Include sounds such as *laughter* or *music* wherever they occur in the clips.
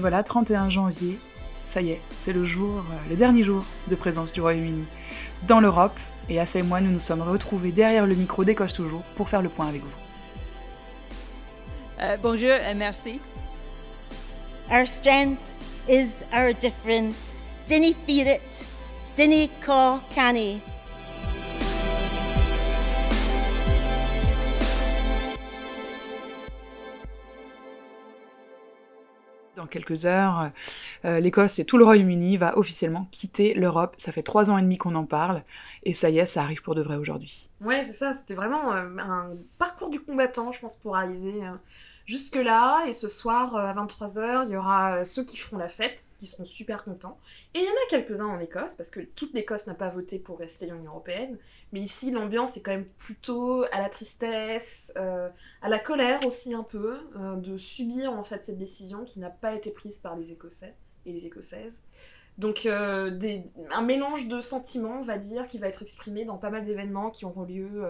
Et voilà, 31 janvier, ça y est, c'est le jour, euh, le dernier jour de présence du Royaume-Uni dans l'Europe. Et Assa et moi, nous nous sommes retrouvés derrière le micro d'Écosse Toujours pour faire le point avec vous. Euh, bonjour et merci. Our strength is our difference. Dinny feel it. Dinny call canny. Dans quelques heures, euh, l'Écosse et tout le Royaume-Uni va officiellement quitter l'Europe. Ça fait trois ans et demi qu'on en parle, et ça y est, ça arrive pour de vrai aujourd'hui. Ouais, c'est ça, c'était vraiment euh, un parcours du combattant, je pense, pour arriver euh, jusque-là. Et ce soir, euh, à 23h, il y aura euh, ceux qui feront la fête, qui seront super contents. Et il y en a quelques-uns en Écosse, parce que toute l'Écosse n'a pas voté pour rester l'Union Européenne. Mais ici, l'ambiance est quand même plutôt à la tristesse, euh, à la colère aussi un peu, de subir en fait cette décision qui n'a pas été prise par les Écossais et les Écossaises. Donc un mélange de sentiments, on va dire, qui va être exprimé dans pas mal d'événements qui auront lieu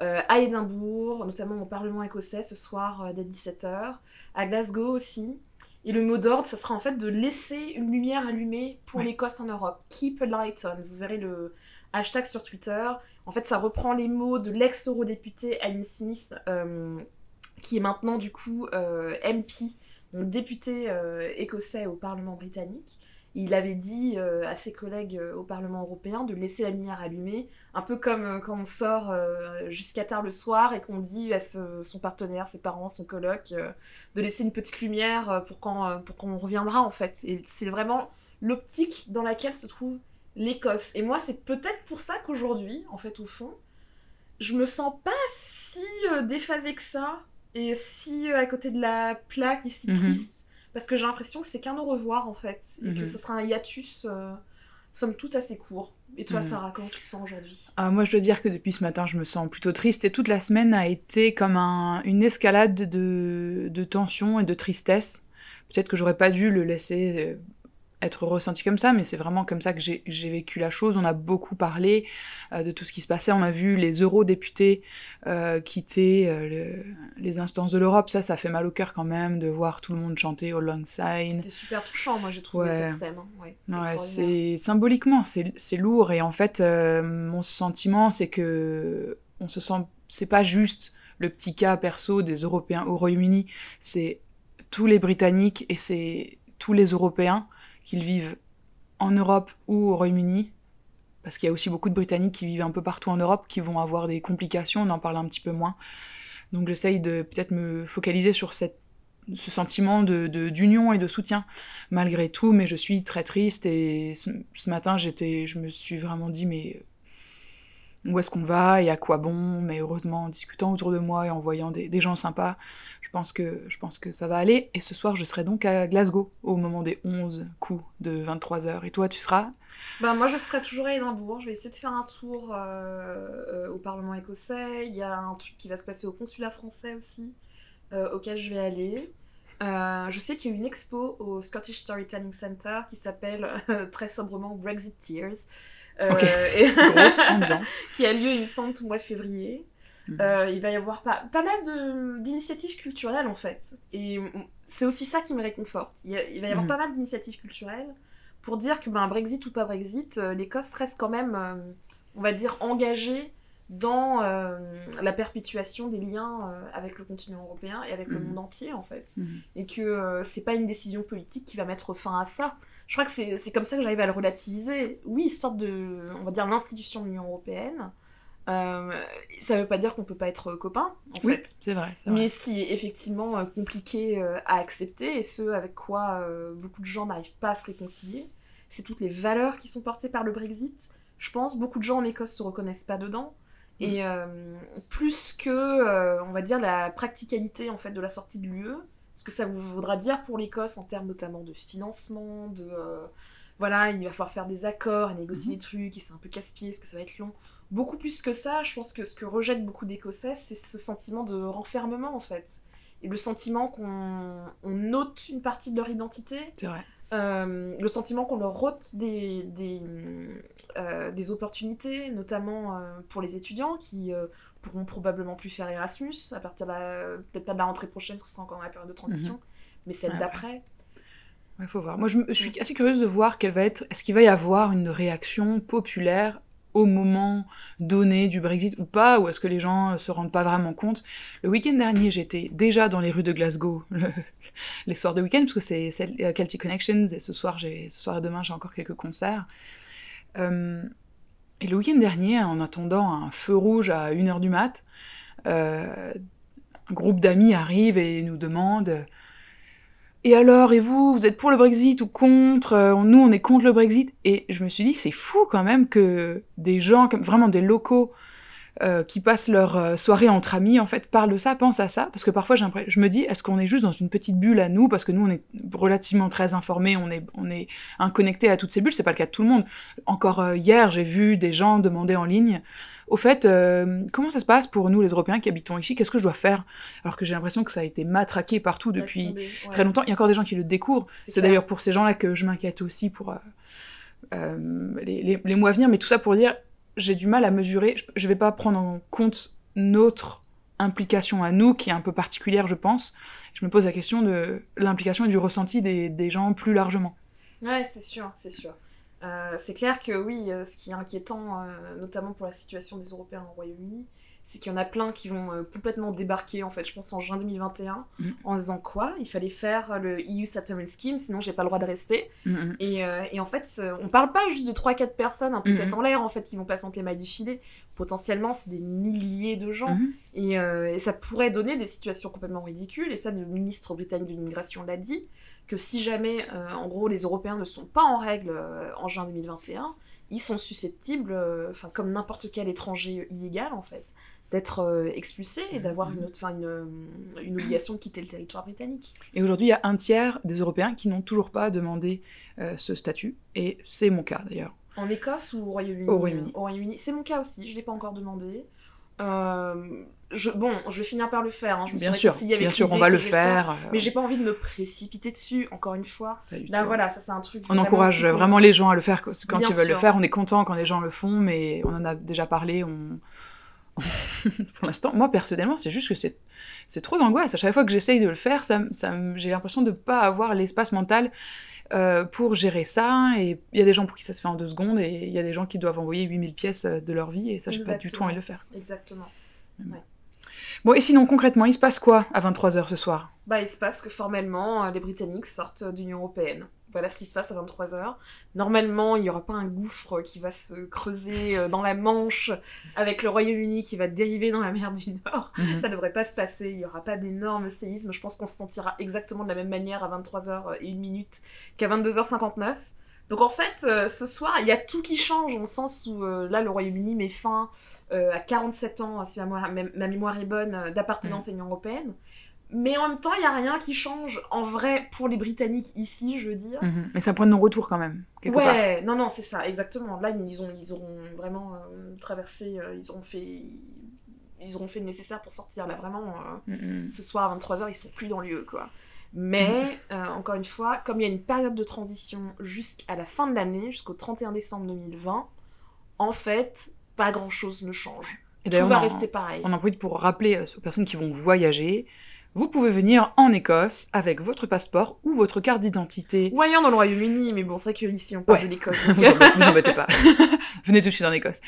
euh, à Édimbourg, notamment au Parlement écossais ce soir euh, dès 17h, à Glasgow aussi. Et le mot d'ordre, ça sera en fait de laisser une lumière allumée pour Ouais. l'Écosse en Europe. Keep a light on. Vous verrez le hashtag sur Twitter. En fait, ça reprend les mots de l'ex-eurodéputé Alan Smith, euh, qui est maintenant du coup MP, donc député écossais au Parlement britannique. Il avait dit euh, à ses collègues euh, au Parlement européen de laisser la lumière allumée, un peu comme euh, quand on sort jusqu'à tard le soir et qu'on dit à ce- son partenaire, ses parents, son coloc, de laisser une petite lumière pour quand, euh, pour quand on reviendra en fait. Et c'est vraiment l'optique dans laquelle se trouve l'Écosse. Et moi, c'est peut-être pour ça qu'aujourd'hui, en fait, au fond, je me sens pas si déphasée que ça et si à côté de la plaque et si Mhm. triste parce que j'ai l'impression que c'est qu'un au revoir en fait et que Mhm. ça sera un hiatus euh, somme toute assez court. Et toi, Mhm. Sarah, comment tu te sens aujourd'hui? Ah, moi, je dois dire que depuis ce matin, je me sens plutôt triste et toute la semaine a été comme un- une escalade de, de tension et de tristesse. Peut-être que j'aurais pas dû le laisser euh, être ressenti comme ça, mais c'est vraiment comme ça que j'ai vécu la chose. On a beaucoup parlé euh, de tout ce qui se passait. On a vu les eurodéputés euh, quitter euh, le- les instances de l'Europe. Ça, ça fait mal au cœur quand même de voir tout le monde chanter au long sign. C'était super touchant, moi j'ai trouvé Ouais. cette scène. hein. Ouais, c'est symboliquement, c'est lourd et en fait, mon sentiment, c'est que on se sent, c'est pas juste le petit cas perso des Européens au Royaume-Uni, c'est tous les Britanniques et c'est tous les Européens qu'ils vivent en Europe ou au Royaume-Uni, parce qu'il y a aussi beaucoup de Britanniques qui vivent un peu partout en Europe qui vont avoir des complications, on en parle un petit peu moins. Donc j'essaye de peut-être me focaliser sur ce sentiment d'union et de soutien malgré tout, mais je suis très triste et ce, ce matin j'étais, je me suis vraiment dit mais où est-ce qu'on va et à quoi bon Mais heureusement en discutant autour de moi et en voyant des, gens sympas, je pense que je pense que ça va aller. Et ce soir je serai donc à Glasgow au moment des 11 coups de 23h. Et toi tu seras? Bah, moi, je serai toujours à Édimbourg. Je vais essayer de faire un tour euh, euh, au Parlement écossais. Il y a un truc qui va se passer au consulat français aussi, euh, auquel je vais aller. Je sais qu'il y a une expo au Scottish Storytelling Center qui s'appelle *laughs* très sobrement Brexit Tears. Euh, Ok. et- *laughs* grosse ambiance. *laughs* qui a lieu, il me semble, tout le mois de février. Mhm. Euh, il va y avoir pas, pas mal d'initiatives culturelles en fait. Et mm, c'est aussi ça qui me réconforte. Il, y a- il va y avoir Mhm. pas mal d'initiatives culturelles pour dire que ben, Brexit ou pas Brexit, euh, l'Écosse reste quand même, euh, on va dire, engagée dans la perpétuation des liens avec le continent européen et avec le Mhm. monde entier en fait. Et que c'est pas une décision politique qui va mettre fin à ça. Je crois que c'est c'est comme ça que j'arrive à le relativiser. Oui, ils sortent de, on va dire, l'institution de l'Union Européenne. Euh, ça veut pas dire qu'on peut pas être copains, en Oui, fait. c'est vrai, c'est vrai. Mais ce qui est effectivement euh, compliqué euh, à accepter, et ce avec quoi beaucoup de gens n'arrivent pas à se réconcilier, c'est toutes les valeurs qui sont portées par le Brexit. Je pense beaucoup de gens en Écosse se reconnaissent pas dedans. Et euh, plus que, euh, on va dire, la practicalité en fait de la sortie de l'UE, ce que ça vous voudra dire pour l'Écosse en termes notamment de financement, de euh, voilà, il va falloir faire des accords et négocier des trucs, et c'est un peu casse-pied parce que ça va être long. Beaucoup plus que ça, je pense que ce que rejettent beaucoup d'Écossais, c'est ce sentiment de renfermement en fait. Et le sentiment qu'on on ôte une partie de leur identité, C'est vrai. euh, le sentiment qu'on leur ôte des, des, euh, des opportunités, notamment euh, pour les étudiants qui pourront probablement plus faire Erasmus à partir de la, peut-être pas de la rentrée prochaine, parce que ce sera encore dans la période de transition, mais celle Ouais, d'après. Il faut voir. Moi, je, suis assez curieuse de voir quelle va être. Est-ce qu'il va y avoir une réaction populaire au moment donné du Brexit ou pas, ou est-ce que les gens euh, se rendent pas vraiment compte? Le week-end dernier, j'étais déjà dans les rues de Glasgow, *laughs* le- les soirs de week-end, parce que c'est Celtic Connections, et ce soir, ce soir et demain, j'ai encore quelques concerts. Euh, et le week-end dernier, en attendant un feu rouge à 1h du mat, euh, un groupe d'amis arrive et nous demande Et alors, et vous, vous êtes pour le Brexit ou contre Euh, Nous, on est contre le Brexit? Et je me suis dit, c'est fou quand même que des gens, vraiment des locaux, euh, qui passent leur euh, soirée entre amis, en fait, parlent de ça, pensent à ça. Parce que parfois, je me dis, est-ce qu'on est juste dans une petite bulle à nous Parce que nous, on est relativement très informés, on est, on est connectés à toutes ces bulles. C'est pas le cas de tout le monde. Encore euh, hier, j'ai vu des gens demander en ligne au fait, euh, comment ça se passe pour nous, les Européens qui habitons ici Qu'est-ce que je dois faire? Alors que j'ai l'impression que ça a été matraqué partout depuis ouais. très longtemps. Il y a encore des gens qui le découvrent. C'est d'ailleurs pour ces gens-là que je m'inquiète aussi pour les, les- les mois à venir. Mais tout ça pour dire, j'ai du mal à mesurer. Je, je vais pas prendre en compte notre implication à nous, qui est un peu particulière, je pense. Je me pose la question de l'implication et du ressenti des, des gens plus largement. Ouais, c'est sûr, c'est sûr. Euh, c'est clair que oui, euh, ce qui est inquiétant, euh, notamment pour la situation des Européens au Royaume-Uni, c'est qu'il y en a plein qui vont euh, complètement débarquer, en fait, je pense en juin 2021, Mm. en disant quoi? Il fallait faire le EU Settlement Scheme, sinon j'ai pas le droit de rester. Mhm. Et, euh, et en fait, euh, on parle pas juste de 3-4 personnes, un peu tête en l'air, en fait, qui vont passer entre les mailles du filet. Potentiellement, c'est des milliers de gens. Et, euh, et ça pourrait donner des situations complètement ridicules. Et ça, le ministre britannique de l'immigration l'a dit, que si jamais, en gros, les Européens ne sont pas en règle en juin 2021, ils sont susceptibles, enfin comme n'importe quel étranger illégal en fait, d'être euh, expulsés et d'avoir une, autre- enfin, une, euh, une obligation de quitter le territoire britannique. Et aujourd'hui, il y a un tiers des Européens qui n'ont toujours pas demandé euh, ce statut. Et c'est mon cas d'ailleurs. En Écosse ou au Royaume-Uni? Au Royaume-Uni. Au Royaume-Uni. C'est mon cas aussi, je ne l'ai pas encore demandé. Euh, je, bon, je vais finir par le faire. hein. Je me Bien sûr, bien sûr, on va le faire, Mais j'ai pas envie de me précipiter dessus, encore une fois. Là, tout. voilà, ça c'est un truc. On encourage vraiment les gens à le faire quand Bien ils veulent le faire. On est content quand les gens le font, mais on en a déjà parlé. On... *laughs* pour l'instant, moi personnellement, c'est juste que c'est c'est trop d'angoisse. À chaque fois que j'essaye de le faire, ça, ça, j'ai l'impression de pas avoir l'espace mental euh, pour gérer ça. Et il y a des gens pour qui ça se fait en deux secondes, et il y a des gens qui doivent envoyer 8000 pièces euh, de leur vie, et ça, j'ai pas du tout envie de le faire. Exactement. Bon, et sinon, concrètement, il se passe quoi à 23h ce soir? Bah, il se passe que formellement, euh, les Britanniques sortent de l'Union Européenne. Voilà ce qui se passe à 23h. Normalement, il n'y aura pas un gouffre qui va se creuser euh, dans la Manche avec le Royaume-Uni qui va dériver dans la mer du Nord. Mhm. Ça devrait pas se passer, il n'y aura pas d'énormes séismes. Je pense qu'on se sentira exactement de la même manière à 23h et 1 minute qu'à 22h59. Donc en fait, euh, ce soir, il y a tout qui change, le sens où euh, là, le Royaume-Uni met fin euh, à 47 ans, si ma, mémoire- ma- ma mémoire est bonne, d'appartenance à l'Union Européenne. Mais en même temps, il n'y a rien qui change en vrai pour les Britanniques ici, je veux dire. Mhm. Mais c'est un point de non-retour quand même, quelque part. Ouais, non, non, c'est ça, exactement. Là, ils, ont, ils auront vraiment euh, traversé, euh, ils auront fait. Ils auront fait le nécessaire pour sortir. Là, vraiment, euh, Mhm. ce soir à 23h, ils sont plus dans lieu, quoi. Mais, encore une fois, comme il y a une période de transition jusqu'à la fin de l'année, jusqu'au 31 décembre 2020, en fait, pas grand-chose ne change. Et Tout va rester pareil. On en profite pour rappeler aux personnes qui vont voyager, vous pouvez venir en Écosse avec votre passeport ou votre carte d'identité. Ailleurs dans le Royaume-Uni, mais bon, c'est vrai qu'ici, on parle Ouais. de l'Écosse. *laughs* vous embêtez, vous embêtez pas. *laughs* Venez tout de suite en Écosse.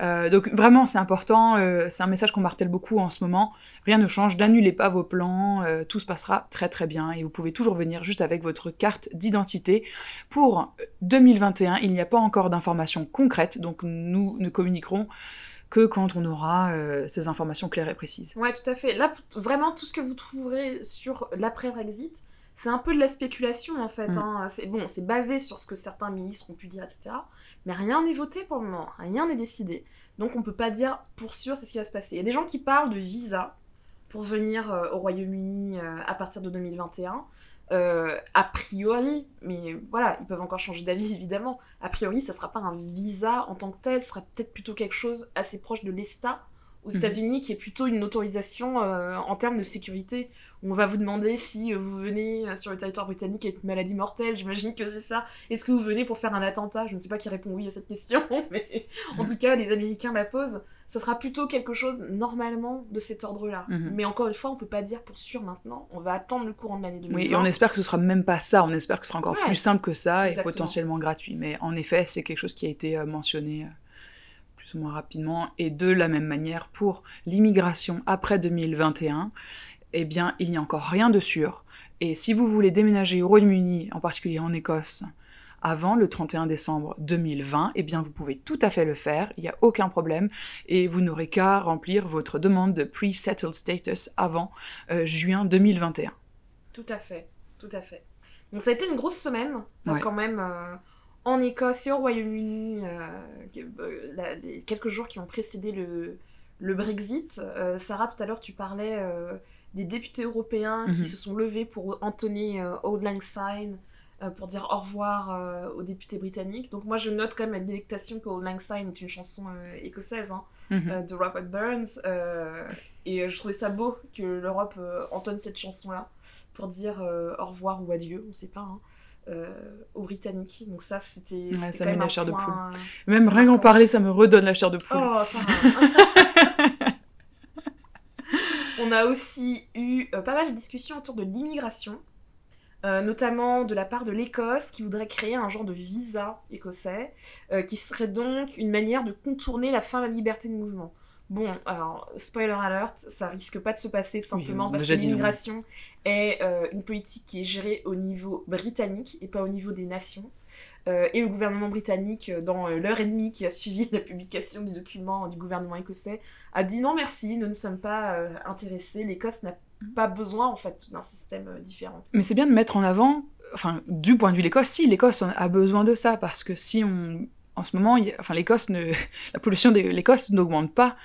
Euh, donc vraiment, c'est important. euh, c'est un message qu'on martèle beaucoup en ce moment. Rien ne change. N'annulez pas vos plans. euh, tout se passera très très bien et vous pouvez toujours venir juste avec votre carte d'identité. Pour 2021, il n'y a pas encore d'informations concrètes, donc nous ne communiquerons que quand on aura euh, ces informations claires et précises. Ouais, tout à fait. Là, vraiment, tout ce que vous trouverez sur l'après-Brexit, c'est un peu de la spéculation, en fait. Mm. hein. C'est bon, c'est basé sur ce que certains ministres ont pu dire, etc. Mais rien n'est voté pour le moment. Rien n'est décidé. Donc, on peut pas dire pour sûr c'est ce qui va se passer. Il y a des gens qui parlent de visa pour venir euh, au Royaume-Uni euh, à partir de 2021. Euh, a priori, mais voilà, ils peuvent encore changer d'avis *laughs* évidemment. A priori, ça sera pas un visa en tant que tel, ce sera peut-être plutôt quelque chose assez proche de l'ESTA aux Mhm. États-Unis, qui est plutôt une autorisation euh, en termes de sécurité. On va vous demander si euh, vous venez sur le territoire britannique avec une maladie mortelle, j'imagine que c'est ça. Est-ce que vous venez pour faire un attentat? Je ne sais pas qui répond oui à cette question, *laughs* mais en tout cas, les Américains la posent. Ça sera plutôt quelque chose, normalement, de cet ordre-là. Mhm. Mais encore une fois, on peut pas dire pour sûr maintenant. On va attendre le courant de l'année 2020. Oui, et on espère que ce sera même pas ça, on espère que ce sera encore Ouais, plus simple que ça et potentiellement gratuit. Mais en effet, c'est quelque chose qui a été euh, mentionné euh, plus ou moins rapidement. Et de la même manière, pour l'immigration après 2021, eh bien, il n'y a encore rien de sûr. Et si vous voulez déménager au Royaume-Uni, en particulier en Écosse, avant le 31 décembre 2020, eh bien, vous pouvez tout à fait le faire, il n'y a aucun problème, et vous n'aurez qu'à remplir votre demande de pre-settled status avant euh, juin 2021. Tout à fait, tout à fait. Donc ça a été une grosse semaine, Ouais. quand même, euh, en Écosse et au Royaume-Uni, euh, les quelques jours qui ont précédé le, le Brexit. Sarah, tout à l'heure, tu parlais des députés européens qui Mhm. se sont levés pour entonner euh, Auld Lang Syne, pour dire au revoir euh, aux députés britanniques. Donc moi, je note quand même avec délectation que Lang Syne est une chanson euh, écossaise, hein, Mhm. euh, de Robert Burns. euh, et euh, je trouvais ça beau que l'Europe euh, entonne cette chanson-là pour dire euh, au revoir ou adieu, on sait pas, hein, euh, aux Britanniques. Donc ça, c'était Ouais, ça met même la chair de point- Même rien qu'en parler, ça me redonne la chair de poule. Oh, Sarah. *laughs* On a aussi eu euh, pas mal de discussions autour de l'immigration, euh, notamment de la part de l'Écosse qui voudrait créer un genre de visa écossais, euh, qui serait donc une manière de contourner la fin de la liberté de mouvement. Bon, alors, spoiler alert, ça risque pas de se passer tout simplement parce que l'immigration est euh, une politique qui est gérée au niveau britannique et pas au niveau des nations. Euh, et le gouvernement britannique, dans l'heure et demie qui a suivi *laughs* la publication du document du gouvernement écossais, a dit non merci, nous ne sommes pas euh, intéressés, l'Écosse n'a pas besoin en fait d'un système euh, différent. Mais c'est bien de mettre en avant, enfin, du point de vue de l'Écosse, si l'Écosse a besoin de ça, parce que si on, en ce moment, enfin, l'Écosse *laughs* la pollution de l'Écosse n'augmente pas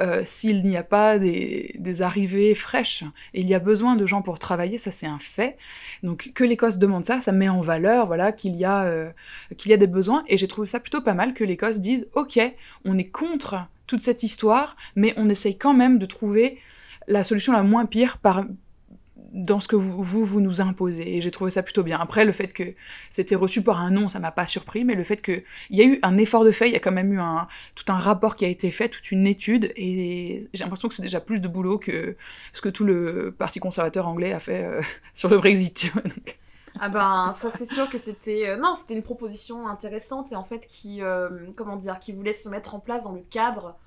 euh, s'il n'y a pas des, des arrivées fraîches. Et il y a besoin de gens pour travailler, ça c'est un fait. Donc que l'Écosse demande ça, ça met en valeur, voilà, qu'il y euh, qu'il y a des besoins. Et j'ai trouvé ça plutôt pas mal que l'Écosse dise, ok, on est contre toute cette histoire, mais on essaye quand même de trouver la solution la moins pire dans ce que vous, vous, nous imposez. Et j'ai trouvé ça plutôt bien. Après, le fait que c'était reçu par un non, ça m'a pas surpris, mais le fait qu'il y a eu un effort de fait, il y a quand même eu tout un rapport qui a été fait, toute une étude, et j'ai l'impression que c'est déjà plus de boulot que ce que tout le Parti conservateur anglais a fait euh, *laughs* sur le Brexit. Ah ben ça c'est sûr que c'était euh, non c'était une proposition intéressante et en fait qui euh, comment dire qui voulait se mettre en place dans le cadre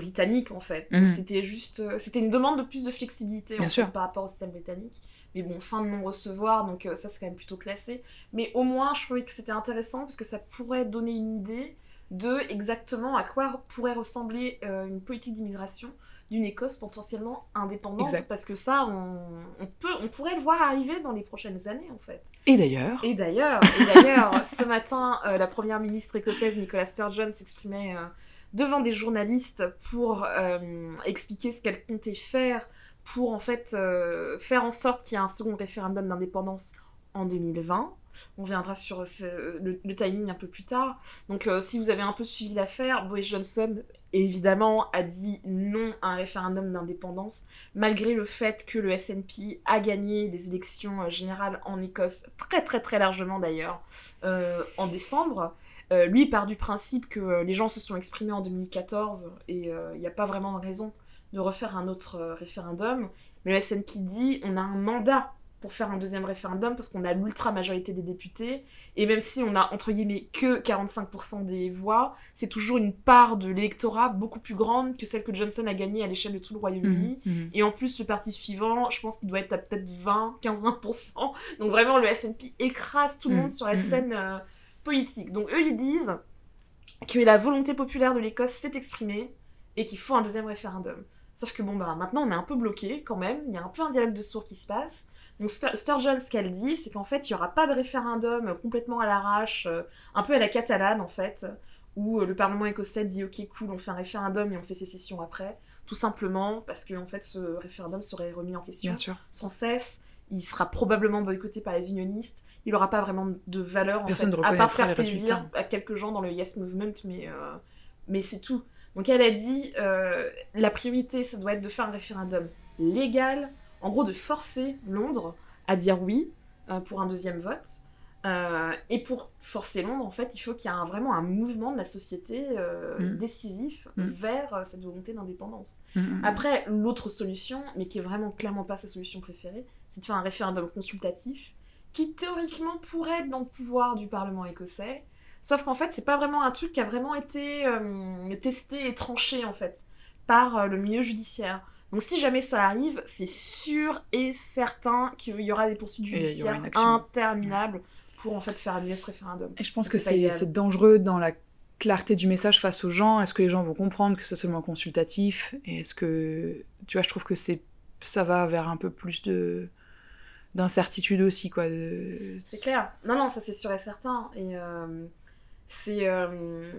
britannique en fait. Mhm. C'était juste euh, c'était une demande de plus de flexibilité en fait, par rapport au système britannique. Mais bon fin de non recevoir donc euh, ça c'est quand même plutôt classé. Mais au moins je trouvais que c'était intéressant parce que ça pourrait donner une idée de exactement à quoi pourrait ressembler euh, une politique d'immigration d'une Écosse potentiellement indépendante Exact. parce que ça on, on peut on pourrait le voir arriver dans les prochaines années en fait. Et d'ailleurs, Et d'ailleurs, et d'ailleurs, ce matin, euh, la première ministre écossaise Nicola Sturgeon s'exprimait euh, devant des journalistes pour euh, expliquer ce qu'elle comptait faire pour en fait euh, faire en sorte qu'il y ait un second référendum d'indépendance en 2020. On viendra sur le, le timing un peu plus tard. Donc, euh, si vous avez un peu suivi l'affaire, Boris Johnson, évidemment, a dit non à un référendum d'indépendance, malgré le fait que le SNP a gagné des élections générales en Écosse, très très très largement d'ailleurs, en décembre. Euh, lui part du principe que euh, les gens se sont exprimés en 2014 et euh, il n'y a pas vraiment de raison de refaire un autre référendum. Mais le SNP dit on a un mandat pour faire un deuxième référendum parce qu'on a l'ultra-majorité des députés. Et même si on a, entre guillemets, que 45% des voix, c'est toujours une part de l'électorat beaucoup plus grande que celle que Johnson a gagnée à l'échelle de tout le Royaume-Uni. Mhm, mhm. Et en plus, le parti suivant, je pense qu'il doit être à peut-être 20, 15-20%. Donc vraiment, le SNP écrase tout le Mm, monde sur la scène euh, politique. Donc eux, ils disent que la volonté populaire de l'Écosse s'est exprimée et qu'il faut un deuxième référendum. Sauf que bon, bah maintenant, on est un peu bloqué quand même. Il y a un peu un dialogue de sourds qui se passe. Donc Stur- Sturgeon, ce qu'elle dit, c'est qu'en fait, il n'y aura pas de référendum complètement à l'arrache, euh, un peu à la catalane en fait, où euh, le Parlement écossais dit ok cool, on fait un référendum et on fait sécession après, tout simplement parce que en fait ce référendum serait remis en question Bien sûr. sans cesse. Il sera probablement boycotté par les unionistes. Il n'aura pas vraiment de valeur en Personne fait, ne à part faire plaisir à quelques gens dans le Yes Movement, mais, euh, mais c'est tout. Donc elle a dit euh, la priorité, ça doit être de faire un référendum légal, en gros de forcer Londres à dire oui euh, pour un deuxième vote. Euh, et pour forcer Londres, en fait, il faut qu'il y ait un- vraiment un mouvement de la société euh, Mm. décisif Mm. vers euh, cette volonté d'indépendance. Mhm. Après, l'autre solution, mais qui est vraiment clairement pas sa solution préférée, c'est de faire un référendum consultatif qui théoriquement pourrait être dans le pouvoir du Parlement écossais. Sauf qu'en fait, c'est pas vraiment un truc qui a vraiment été testé et tranché en fait par le milieu judiciaire. Donc si jamais ça arrive, c'est sûr et certain qu'il y aura des poursuites judiciaires action. Pour en fait faire annuler ce référendum. Et je pense que c'est dangereux dans la clarté du message face aux gens. Est-ce que les gens vont comprendre que c'est seulement consultatif? Et est-ce que. Tu vois, je trouve que c'est ça va vers un peu plus de d'incertitude aussi, quoi. de- C'est clair. Non, non, ça c'est sûr et certain. Et euh, c'est. euh,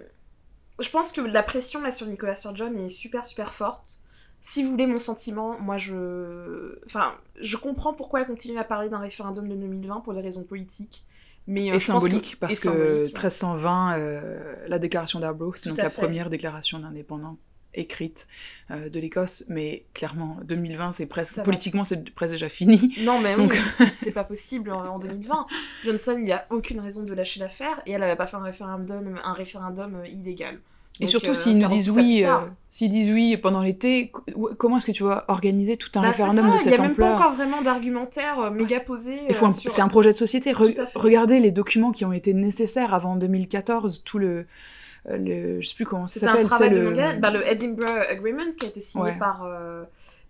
Je pense que la pression là sur Nicolas Sturgeon est super super forte. Si vous voulez mon sentiment, moi je. Enfin, je comprends pourquoi elle continue à parler d'un référendum de 2020 pour des raisons politiques. Mais, euh, Et que- symbolique, parce et que symbolique, ouais. 1320, euh, la déclaration d'Arbroath, c'est donc la fait. première déclaration d'indépendance écrite euh, de l'Écosse, mais clairement, 2020, c'est presque, Ça politiquement, c'est presque déjà fini. Non, mais oui, *laughs* c'est pas possible en, en 2020. Johnson, il a aucune raison de lâcher l'affaire et elle avait pas fait un référendum, un référendum illégal. Et Donc, surtout, euh, s'ils nous disent oui, euh, s'ils disent oui pendant l'été, co- comment est-ce que tu vas organiser tout un Bah, référendum de cette Il n'y a même pas ampleur encore vraiment d'argumentaire euh, méga posé. Sur- C'est un projet de société. Re- regardez les documents qui ont été nécessaires avant 2014, tout le, le je sais plus comment ça C'était un s'appelle. travail de le- longue haleine. Bah, le Edinburgh Agreement qui a été signé Ouais. par,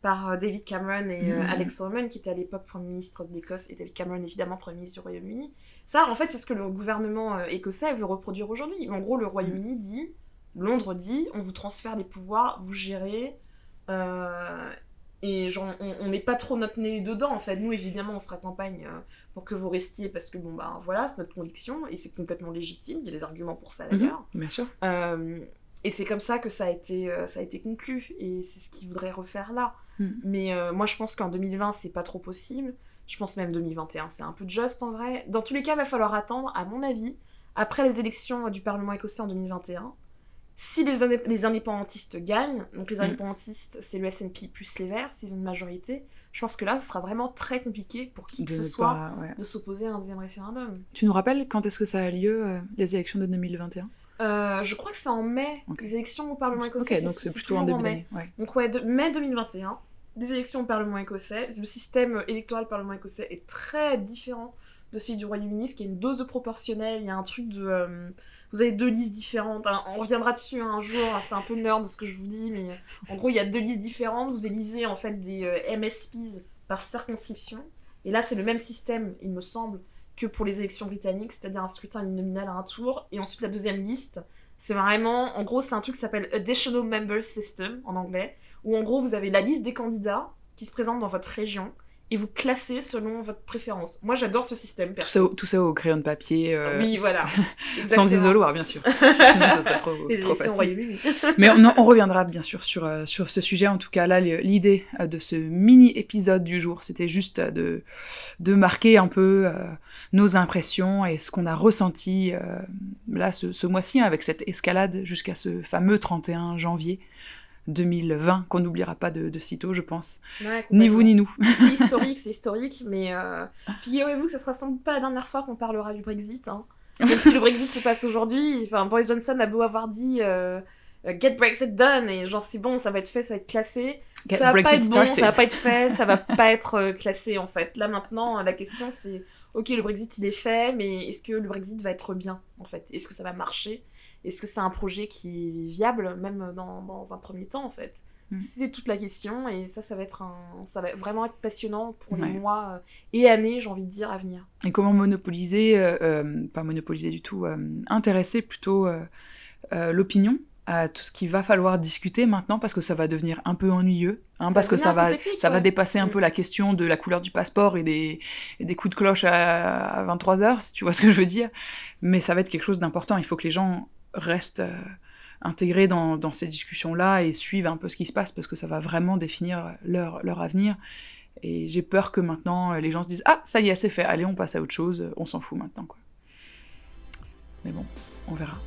par David Cameron et euh, Mhm. Alex Salmond, qui était à l'époque Premier ministre de l'Écosse, et David Cameron évidemment Premier ministre du Royaume-Uni. Ça, en fait, c'est ce que le gouvernement euh, écossais veut reproduire aujourd'hui. En gros, le Royaume-Uni dit, Londres dit, on vous transfère les pouvoirs, vous gérez. euh, et genre, on, on met pas trop notre nez dedans, en fait. Nous, évidemment, on fera campagne euh, pour que vous restiez, parce que, bon, bah voilà, c'est notre conviction, et c'est complètement légitime. Il y a des arguments pour ça, Mhm, d'ailleurs. Bien sûr. Euh, et c'est comme ça que ça a été, ça a été conclu. Et c'est ce qu'ils voudraient refaire là. Mm. Mais moi, je pense qu'en 2020, c'est pas trop possible. Je pense même 2021, c'est un peu juste en vrai. Dans tous les cas, il va falloir attendre, à mon avis, après les élections du Parlement écossais en 2021. Si les, indép- les indépendantistes gagnent, donc les Mm. indépendantistes, c'est le SNP plus les Verts, s'ils ont une majorité, je pense que là, ce sera vraiment très compliqué pour qui que De ce soit ouais. de s'opposer à un deuxième référendum. Tu nous rappelles quand est-ce que ça a lieu, euh, les élections de 2021 Euh, je crois que c'est en mai, les élections au Parlement écossais. Ok, donc c'est plutôt en début mai. d'année. Ouais. Donc ouais, de, mai 2021, des élections au Parlement écossais. Le système électoral du Parlement écossais est très différent de celui du Royaume-Uni, ce qui est une dose proportionnelle. Il y a un truc de... euh, vous avez deux listes différentes. hein, on reviendra dessus un jour, hein, c'est un peu nerd de ce que je vous dis, mais euh, en gros, il y a deux listes différentes. Vous élisez en fait des euh, MSPs par circonscription. Et là, c'est le même système, il me semble, que pour les élections britanniques, c'est-à-dire un scrutin uninominal à un tour. Et ensuite, la deuxième liste, c'est vraiment, en gros, c'est un truc qui s'appelle Additional Member System en anglais, où en gros, vous avez la liste des candidats qui se présentent dans votre région et vous classez selon votre préférence. Moi, j'adore ce système, Tout, ça, au- tout ça au crayon de papier. euh, oui, *laughs* voilà. Sans isoloir, bien sûr. *laughs* Sinon, ça serait trop, Les facile. Royaume-Uni. *laughs* Mais on, on reviendra bien sûr sur, euh, sur ce sujet. En tout cas, là, l'idée euh, de ce mini-épisode du jour, c'était juste euh, de, de marquer un peu euh, nos impressions et ce qu'on a ressenti euh, là ce, ce mois-ci hein, avec cette escalade jusqu'à ce fameux 31 janvier 2020 qu'on n'oubliera pas de, de sitôt, je pense. Ouais, Ni vous ni nous. *laughs* C'est *laughs* historique, c'est historique, mais euh, figurez-vous que ce sera sans doute pas la dernière fois qu'on parlera du Brexit. Hein. Même si le Brexit se passe aujourd'hui, enfin, Boris Johnson a beau avoir dit euh, euh, Get Brexit done, et genre c'est bon, ça va être fait, ça va être classé. Get ça va pas Brexit être bon, ça va pas être fait, ça va *laughs* pas être classé en fait. Là maintenant, la question c'est ok, le Brexit il est fait, mais est-ce que le Brexit va être bien en fait? Est-ce que ça va marcher? Est-ce que c'est un projet qui est viable, même dans, dans un premier temps en fait? Mm. C'est toute la question, et ça, ça va être un, ça va vraiment être passionnant pour Ouais. les mois euh, et années, j'ai envie de dire, à venir. Et comment monopoliser, euh, euh, pas monopoliser du tout, euh, intéresser plutôt l'opinion? À tout ce qu'il va falloir discuter maintenant parce que ça va devenir un peu ennuyeux, hein, Ça parce que ça va, ça va dépasser un Mm. peu la question de la couleur du passeport et des, et des coups de cloche à, à 23h, si tu vois ce que je veux dire. Mais ça va être quelque chose d'important. Il faut que les gens restent euh, intégrés dans, dans ces discussions-là et suivent un peu ce qui se passe parce que ça va vraiment définir leur, leur avenir. Et j'ai peur que maintenant, euh, les gens se disent Ah, ça y est, c'est fait, allez, on passe à autre chose, on s'en fout maintenant. Quoi. Mais bon, on verra.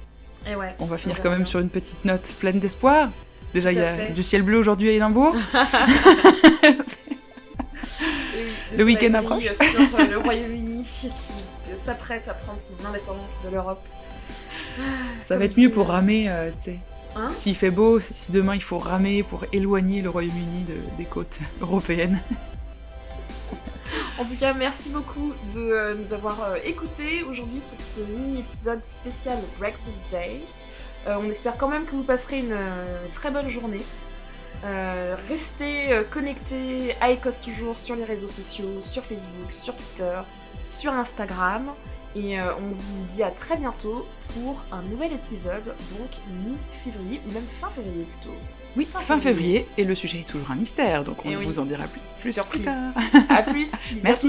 Et ouais. On va finir quand même sur une petite note pleine d'espoir. Déjà, il y a fait. du ciel bleu aujourd'hui à Édimbourg. *laughs* *laughs* Le week-end approche. Sur euh, le *laughs* Royaume-uni qui s'apprête à prendre son indépendance de l'Europe. Ça Comme va être mieux pour ramer, euh, tu sais. Hein S'il fait beau, si demain il faut ramer pour éloigner le Royaume-Uni de- des côtes européennes. En tout cas, merci beaucoup de euh, nous avoir euh, écoutés aujourd'hui pour ce mini-épisode spécial Brexit Day. Euh, on espère quand même que vous passerez une très bonne journée. Restez connectés à Ecos toujours sur les réseaux sociaux, sur Facebook, sur Twitter, sur Instagram. Et on vous dit à très bientôt pour un nouvel épisode, donc mi-février, ou même fin février plutôt. Oui, Fin fin février. février, et le sujet est toujours un mystère, donc on Eh oui. vous en dira plus, plus Surprise. plus tard. A plus, *laughs* à Merci.